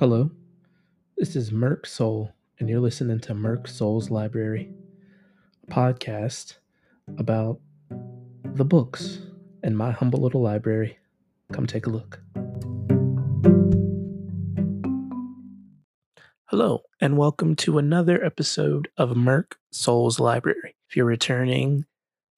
Hello, this is Merc Soul, and you're listening to Merc Soul's Library, a podcast about the books in my humble little library. Come take a look. Hello, and welcome to another episode of Merc Soul's Library. If you're returning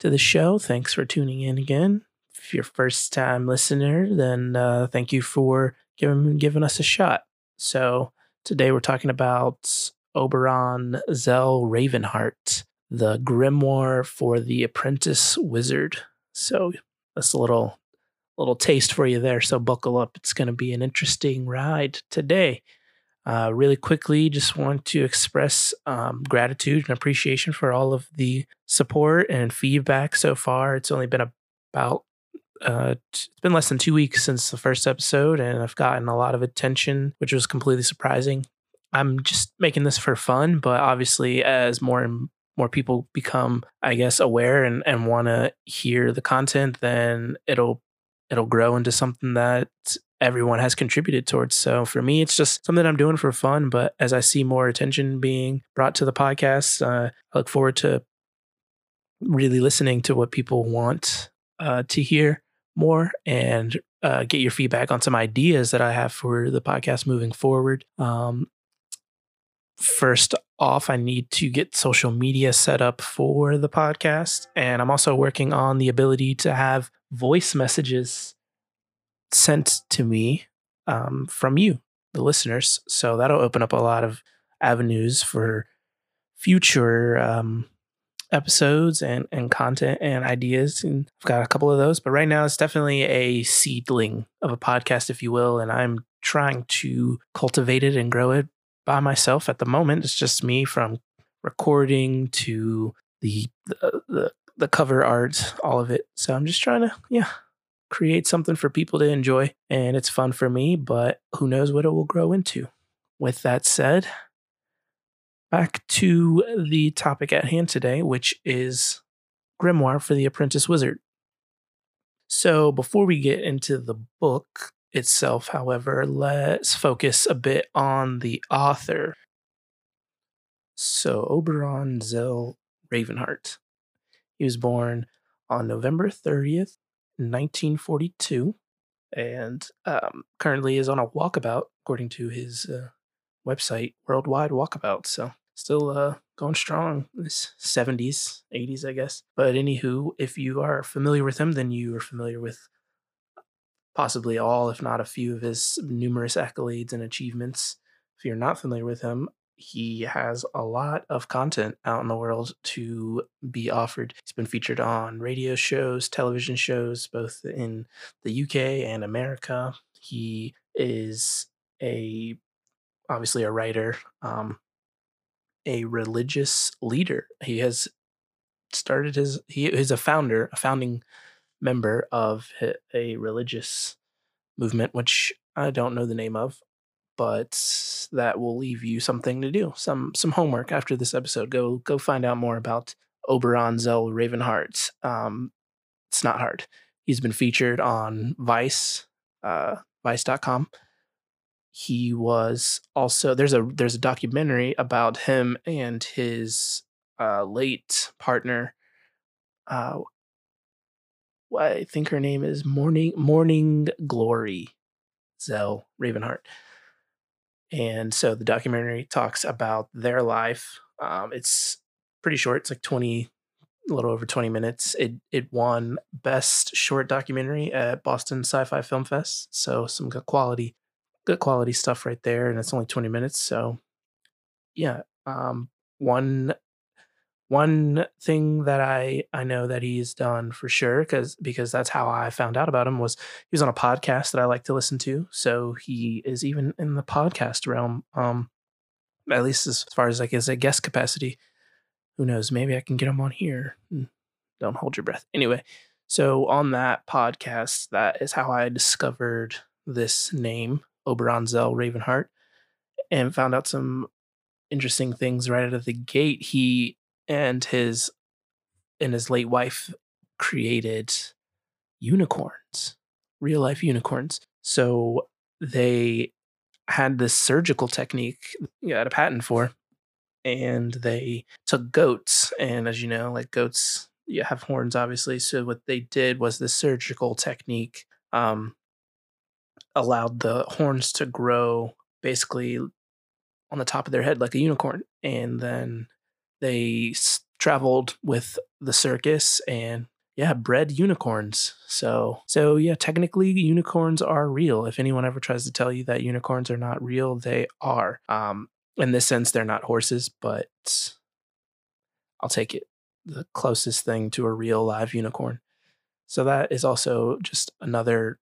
to the show, thanks for tuning in again. If you're a first time listener, then uh, thank you for giving giving us a shot. So today we're talking about Oberon Zell Ravenheart, the grimoire for the apprentice wizard. So that's a little little taste for you there. So buckle up. It's going to be an interesting ride today. Uh, really quickly, just want to express um, gratitude and appreciation for all of the support and feedback so far. It's only been about uh, it's been less than two weeks since the first episode, and I've gotten a lot of attention, which was completely surprising. I'm just making this for fun, but obviously, as more and more people become, I guess, aware and, and want to hear the content, then it'll it'll grow into something that everyone has contributed towards. So for me, it's just something I'm doing for fun. But as I see more attention being brought to the podcast, uh, I look forward to really listening to what people want uh, to hear more and uh, get your feedback on some ideas that I have for the podcast moving forward. Um, first off, I need to get social media set up for the podcast. And I'm also working on the ability to have voice messages sent to me um, from you, the listeners. So that'll open up a lot of avenues for future um, episodes and, and content and ideas. And I've got a couple of those, but right now it's definitely a seedling of a podcast, if you will. And I'm trying to cultivate it and grow it by myself at the moment. It's just me from recording to the, the, uh, the, the cover art, all of it. So I'm just trying to, yeah, create something for people to enjoy. And it's fun for me, but who knows what it will grow into. With that said, back to the topic at hand today, which is Grimoire for the Apprentice Wizard. So, before we get into the book itself, however, let's focus a bit on the author. So, Oberon Zell Ravenheart. He was born on November 30th, 1942, and um, currently is on a walkabout, according to his uh, website, Worldwide Walkabout. So, still uh, going strong. This 70s, 80s, I guess. But anywho, if you are familiar with him, then you are familiar with possibly all, if not a few, of his numerous accolades and achievements. If you're not familiar with him, he has a lot of content out in the world to be offered. He's been featured on radio shows, television shows, both in the UK and America. He is a obviously a writer, um, a religious leader. He has started his he is a founder, a founding member of a religious movement, which I don't know the name of, but that will leave you something to do, some some homework after this episode. Go go find out more about Oberon Zell Ravenheart. Um, it's not hard. He's been featured on Vice, uh, Vice.com he was also there's a there's a documentary about him and his uh, late partner. Uh, I think her name is Morning Morning Glory Zell Ravenheart. And so the documentary talks about their life. Um, it's pretty short. It's like 20, a little over 20 minutes. It it won best short documentary at Boston Sci-Fi Film Fest. So some good quality good quality stuff right there, and it's only 20 minutes. So, yeah, um, one one thing that I I know that he's done for sure because because that's how I found out about him was he was on a podcast that I like to listen to. So he is even in the podcast realm. Um, at least as far as like as a guest capacity. Who knows? Maybe I can get him on here. Hmm, don't hold your breath. Anyway, so on that podcast, that is how I discovered this name Oberon Zell Ravenheart and found out some interesting things right out of the gate. He and his and his late wife created unicorns, real life unicorns. So they had this surgical technique had a patent for, and they took goats, and as you know, like goats, you have horns, obviously. So what they did was this surgical technique um, allowed the horns to grow basically on the top of their head like a unicorn, and then they s- traveled with the circus and yeah, bred unicorns. So, so yeah, technically unicorns are real. If anyone ever tries to tell you that unicorns are not real, they are. Um, in this sense, they're not horses, but I'll take it the closest thing to a real live unicorn. So that is also just another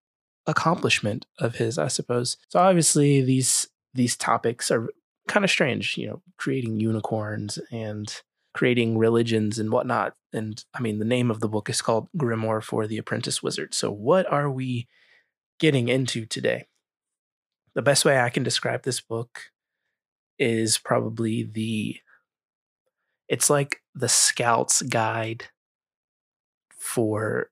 accomplishment of his, I suppose. So obviously these these topics are kind of strange, you know, creating unicorns and creating religions and whatnot. And I mean, the name of the book is called Grimoire for the Apprentice Wizard. So, what are we getting into today? The best way I can describe this book is probably the it's like the scout's guide for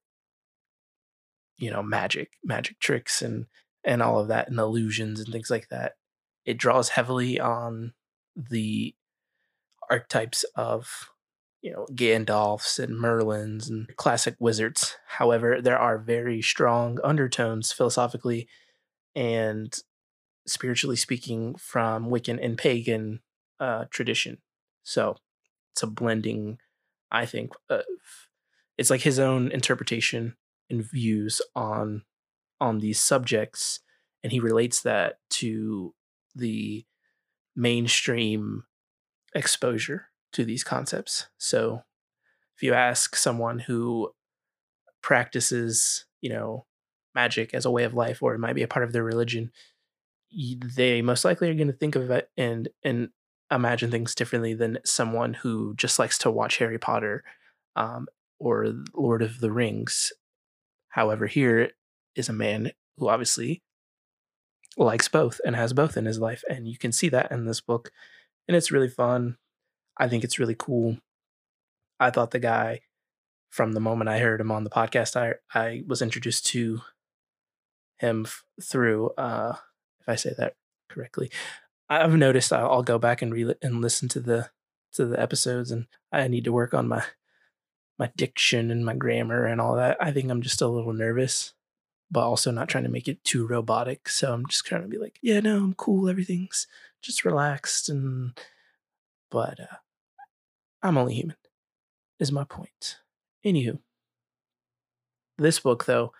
you know magic magic tricks and and all of that and illusions and things like that it draws heavily on the archetypes of you know Gandalfs and Merlins and classic wizards. However, there are very strong undertones philosophically and spiritually speaking from Wiccan and pagan uh, tradition. So it's a blending, I think. Of, it's like his own interpretation and views on on these subjects, and he relates that to the mainstream exposure to these concepts. So if you ask someone who practices, you know, magic as a way of life or it might be a part of their religion, they most likely are going to think of it and and imagine things differently than someone who just likes to watch Harry Potter um, or Lord of the Rings. However, here is a man who obviously likes both and has both in his life, and you can see that in this book, and it's really fun. I think it's really cool. I thought the guy from the moment I heard him on the podcast, I I was introduced to him f- through uh if I say that correctly. I've noticed I'll, I'll go back and re and listen to the to the episodes and I need to work on my my diction and my grammar and all that. I think I'm just a little nervous, but also not trying to make it too robotic. So I'm just trying to be like, yeah, no, I'm cool. Everything's just relaxed and but uh I'm only human, is my point. Anywho, this book, though,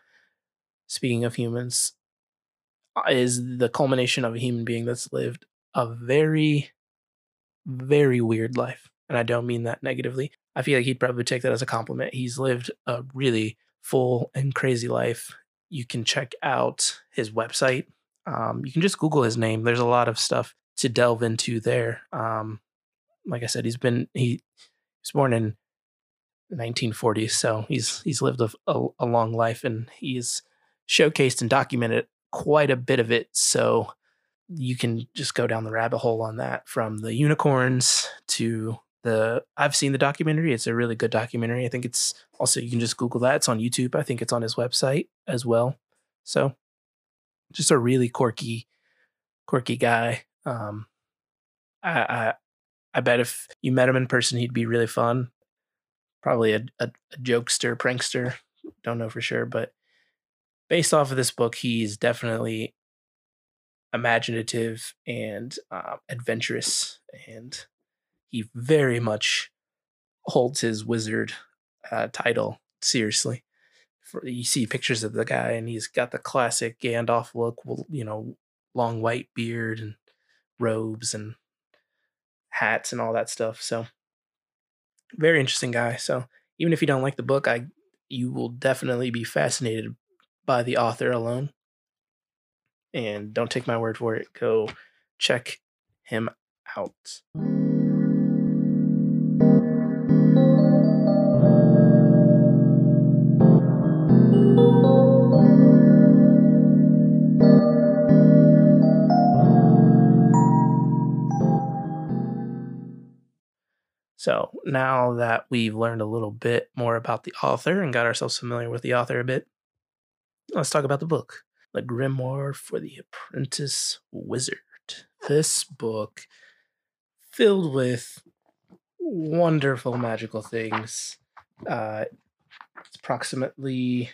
speaking of humans, uh, is the culmination of a human being that's lived a very, very weird life. And I don't mean that negatively. I feel like he'd probably take that as a compliment. He's lived a really full and crazy life. You can check out his website. Um, you can just Google his name. There's a lot of stuff to delve into there. Um, like I said, he's been he was born in 1940s, so he's he's lived a, a, a long life, and he's showcased and documented quite a bit of it. So you can just go down the rabbit hole on that from the unicorns to the I've seen the documentary. It's a really good documentary. I think it's also you can just Google that. It's on YouTube. I think it's on his website as well. So just a really quirky, quirky guy. Um, I, I I bet if you met him in person, he'd be really fun. Probably a, a, a jokester, prankster. Don't know for sure, but based off of this book, he's definitely imaginative and uh, adventurous, and he very much holds his wizard uh, title seriously. For, you see pictures of the guy, and he's got the classic Gandalf look, you know, long white beard and robes and hats and all that stuff. So, very interesting guy. So, even if you don't like the book, I you will definitely be fascinated by the author alone. And don't take my word for it. Go check him out. So now that we've learned a little bit more about the author and got ourselves familiar with the author a bit, let's talk about the book. The Grimoire for the Apprentice Wizard. This book filled with wonderful magical things. Uh, it's approximately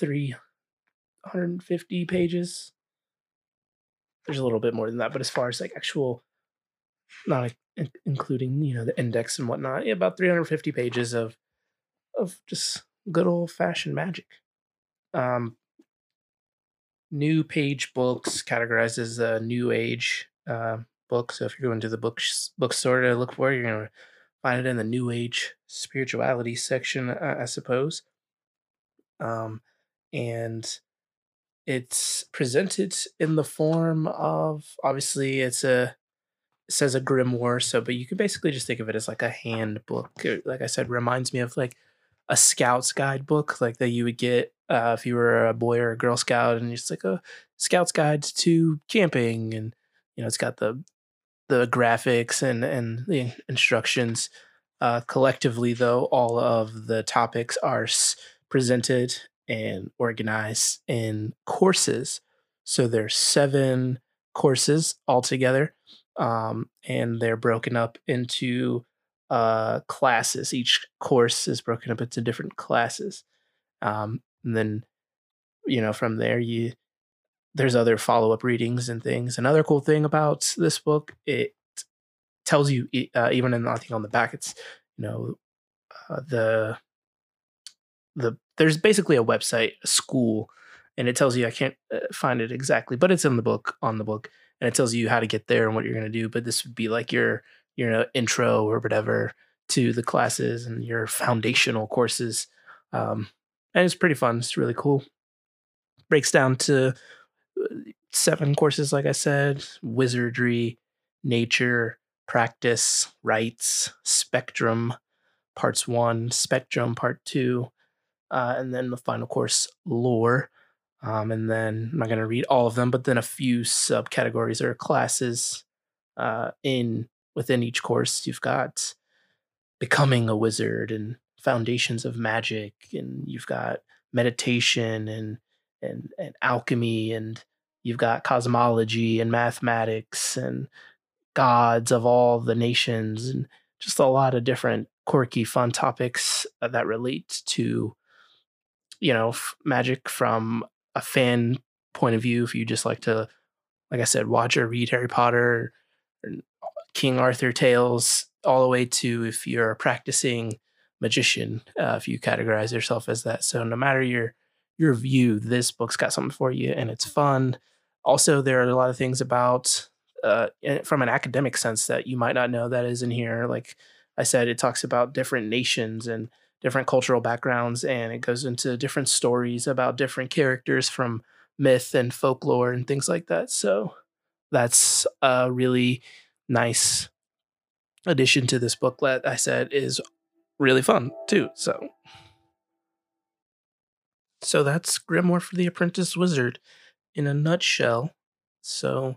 350 pages. There's a little bit more than that, but as far as like actual, not including you know the index and whatnot, about 350 pages of of just good old fashioned magic. Um, new page books categorized as a new age uh, book. So if you're going to the book bookstore to look for it, you're gonna find it in the new age spirituality section, I, suppose. Um, and it's presented in the form of obviously it's a says a grimoire so but you can basically just think of it as like a handbook like i said reminds me of like a scout's guidebook like that you would get uh, if you were a boy or a girl scout and it's like a scout's guide to camping and you know it's got the the graphics and and the instructions uh, collectively though all of the topics are presented and organized in courses. So there's seven courses altogether, um, and they're broken up into uh, classes. Each course is broken up into different classes, um, and then you know from there you there's other follow up readings and things. Another cool thing about this book it tells you uh, even in I think on the back it's you know uh, the the there's basically a website, a school, and it tells you I can't uh, find it exactly, but it's in the book on the book, and it tells you how to get there and what you're going to do. But this would be like your your intro or whatever to the classes and your foundational courses, um, and it's pretty fun. It's really cool. Breaks down to uh, seven courses, like I said: wizardry, nature, practice, rites, spectrum, parts one, spectrum, part two uh, and then the final course lore. Um, and then I'm not going to read all of them, but then a few subcategories or classes uh, in within each course. You've got becoming a wizard and foundations of magic, and you've got meditation and and and alchemy, and you've got cosmology and mathematics and gods of all the nations, and just a lot of different quirky, fun topics uh, that relate to you know f- magic from a fan point of view if you just like to like i said watch or read harry potter king arthur tales all the way to if you're a practicing magician uh, if you categorize yourself as that. So no matter your your view this book's got something for you and it's fun. Also there are a lot of things about uh, from an academic sense that you might not know that is in here. Like i said it talks about different nations and different cultural backgrounds and it goes into different stories about different characters from myth and folklore and things like that. So that's a really nice addition to this booklet. I said is really fun too. So so that's Grimoire for the Apprentice Wizard in a nutshell. So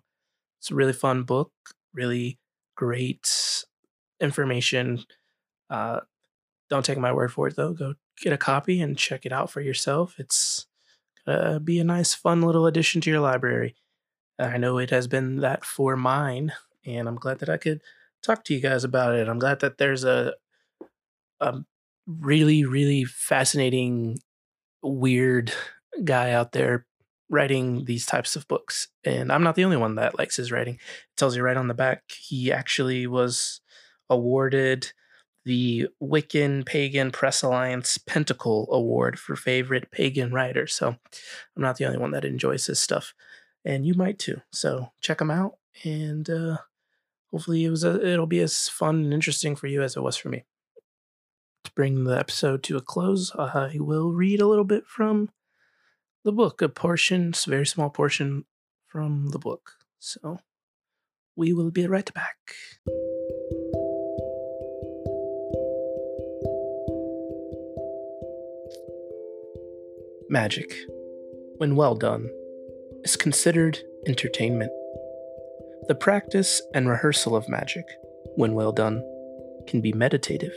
it's a really fun book, really great information. Uh, don't take my word for it though. Go get a copy and check it out for yourself. It's gonna be a nice, fun little addition to your library. I know it has been that for mine, and I'm glad that I could talk to you guys about it. I'm glad that there's a a really, really fascinating, weird guy out there writing these types of books. And I'm not the only one that likes his writing. It tells you right on the back he actually was awarded the Wiccan Pagan Press Alliance Pentacle Award for favorite pagan writer. So I'm not the only one that enjoys his stuff, and you might too. So check him out, and uh, hopefully it was a, it'll be as fun and interesting for you as it was for me. To bring the episode to a close, I will read a little bit from the book, a portion, a very small portion from the book. So we will be right back. Magic, when well done, is considered entertainment. The practice and rehearsal of magic, when well done, can be meditative.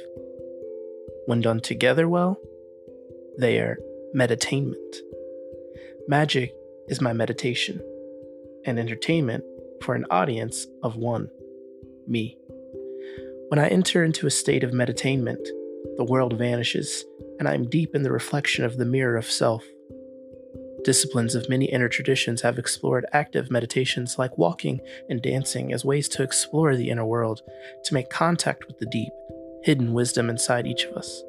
When done together well, they are meditainment. Magic is my meditation and entertainment for an audience of one me. When I enter into a state of meditainment, the world vanishes, and I am deep in the reflection of the mirror of self. Disciplines of many inner traditions have explored active meditations like walking and dancing as ways to explore the inner world, to make contact with the deep, hidden wisdom inside each of us.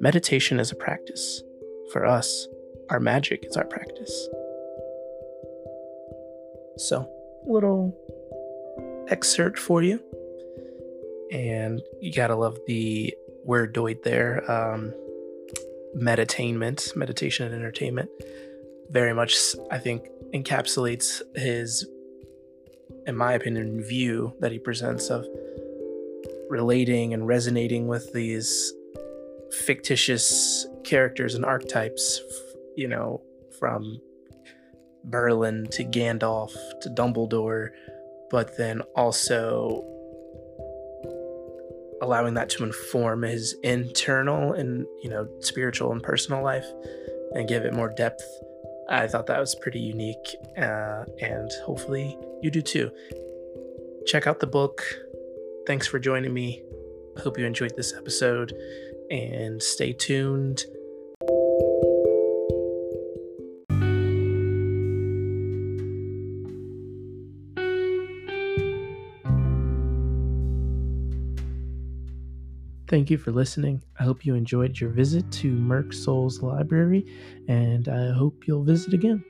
Meditation is a practice. For us, our magic is our practice. So, a little excerpt for you and you gotta love the word doid there. Um, meditainment, meditation and entertainment, very much I think encapsulates his, in my opinion, view that he presents of relating and resonating with these fictitious characters and archetypes, you know, from Merlin to Gandalf to Dumbledore, but then also allowing that to inform his internal and you know spiritual and personal life and give it more depth. I thought that was pretty unique uh, and hopefully you do too. Check out the book. Thanks for joining me. I hope you enjoyed this episode and stay tuned Thank you for listening. I hope you enjoyed your visit to Merc Souls Library, and I hope you'll visit again.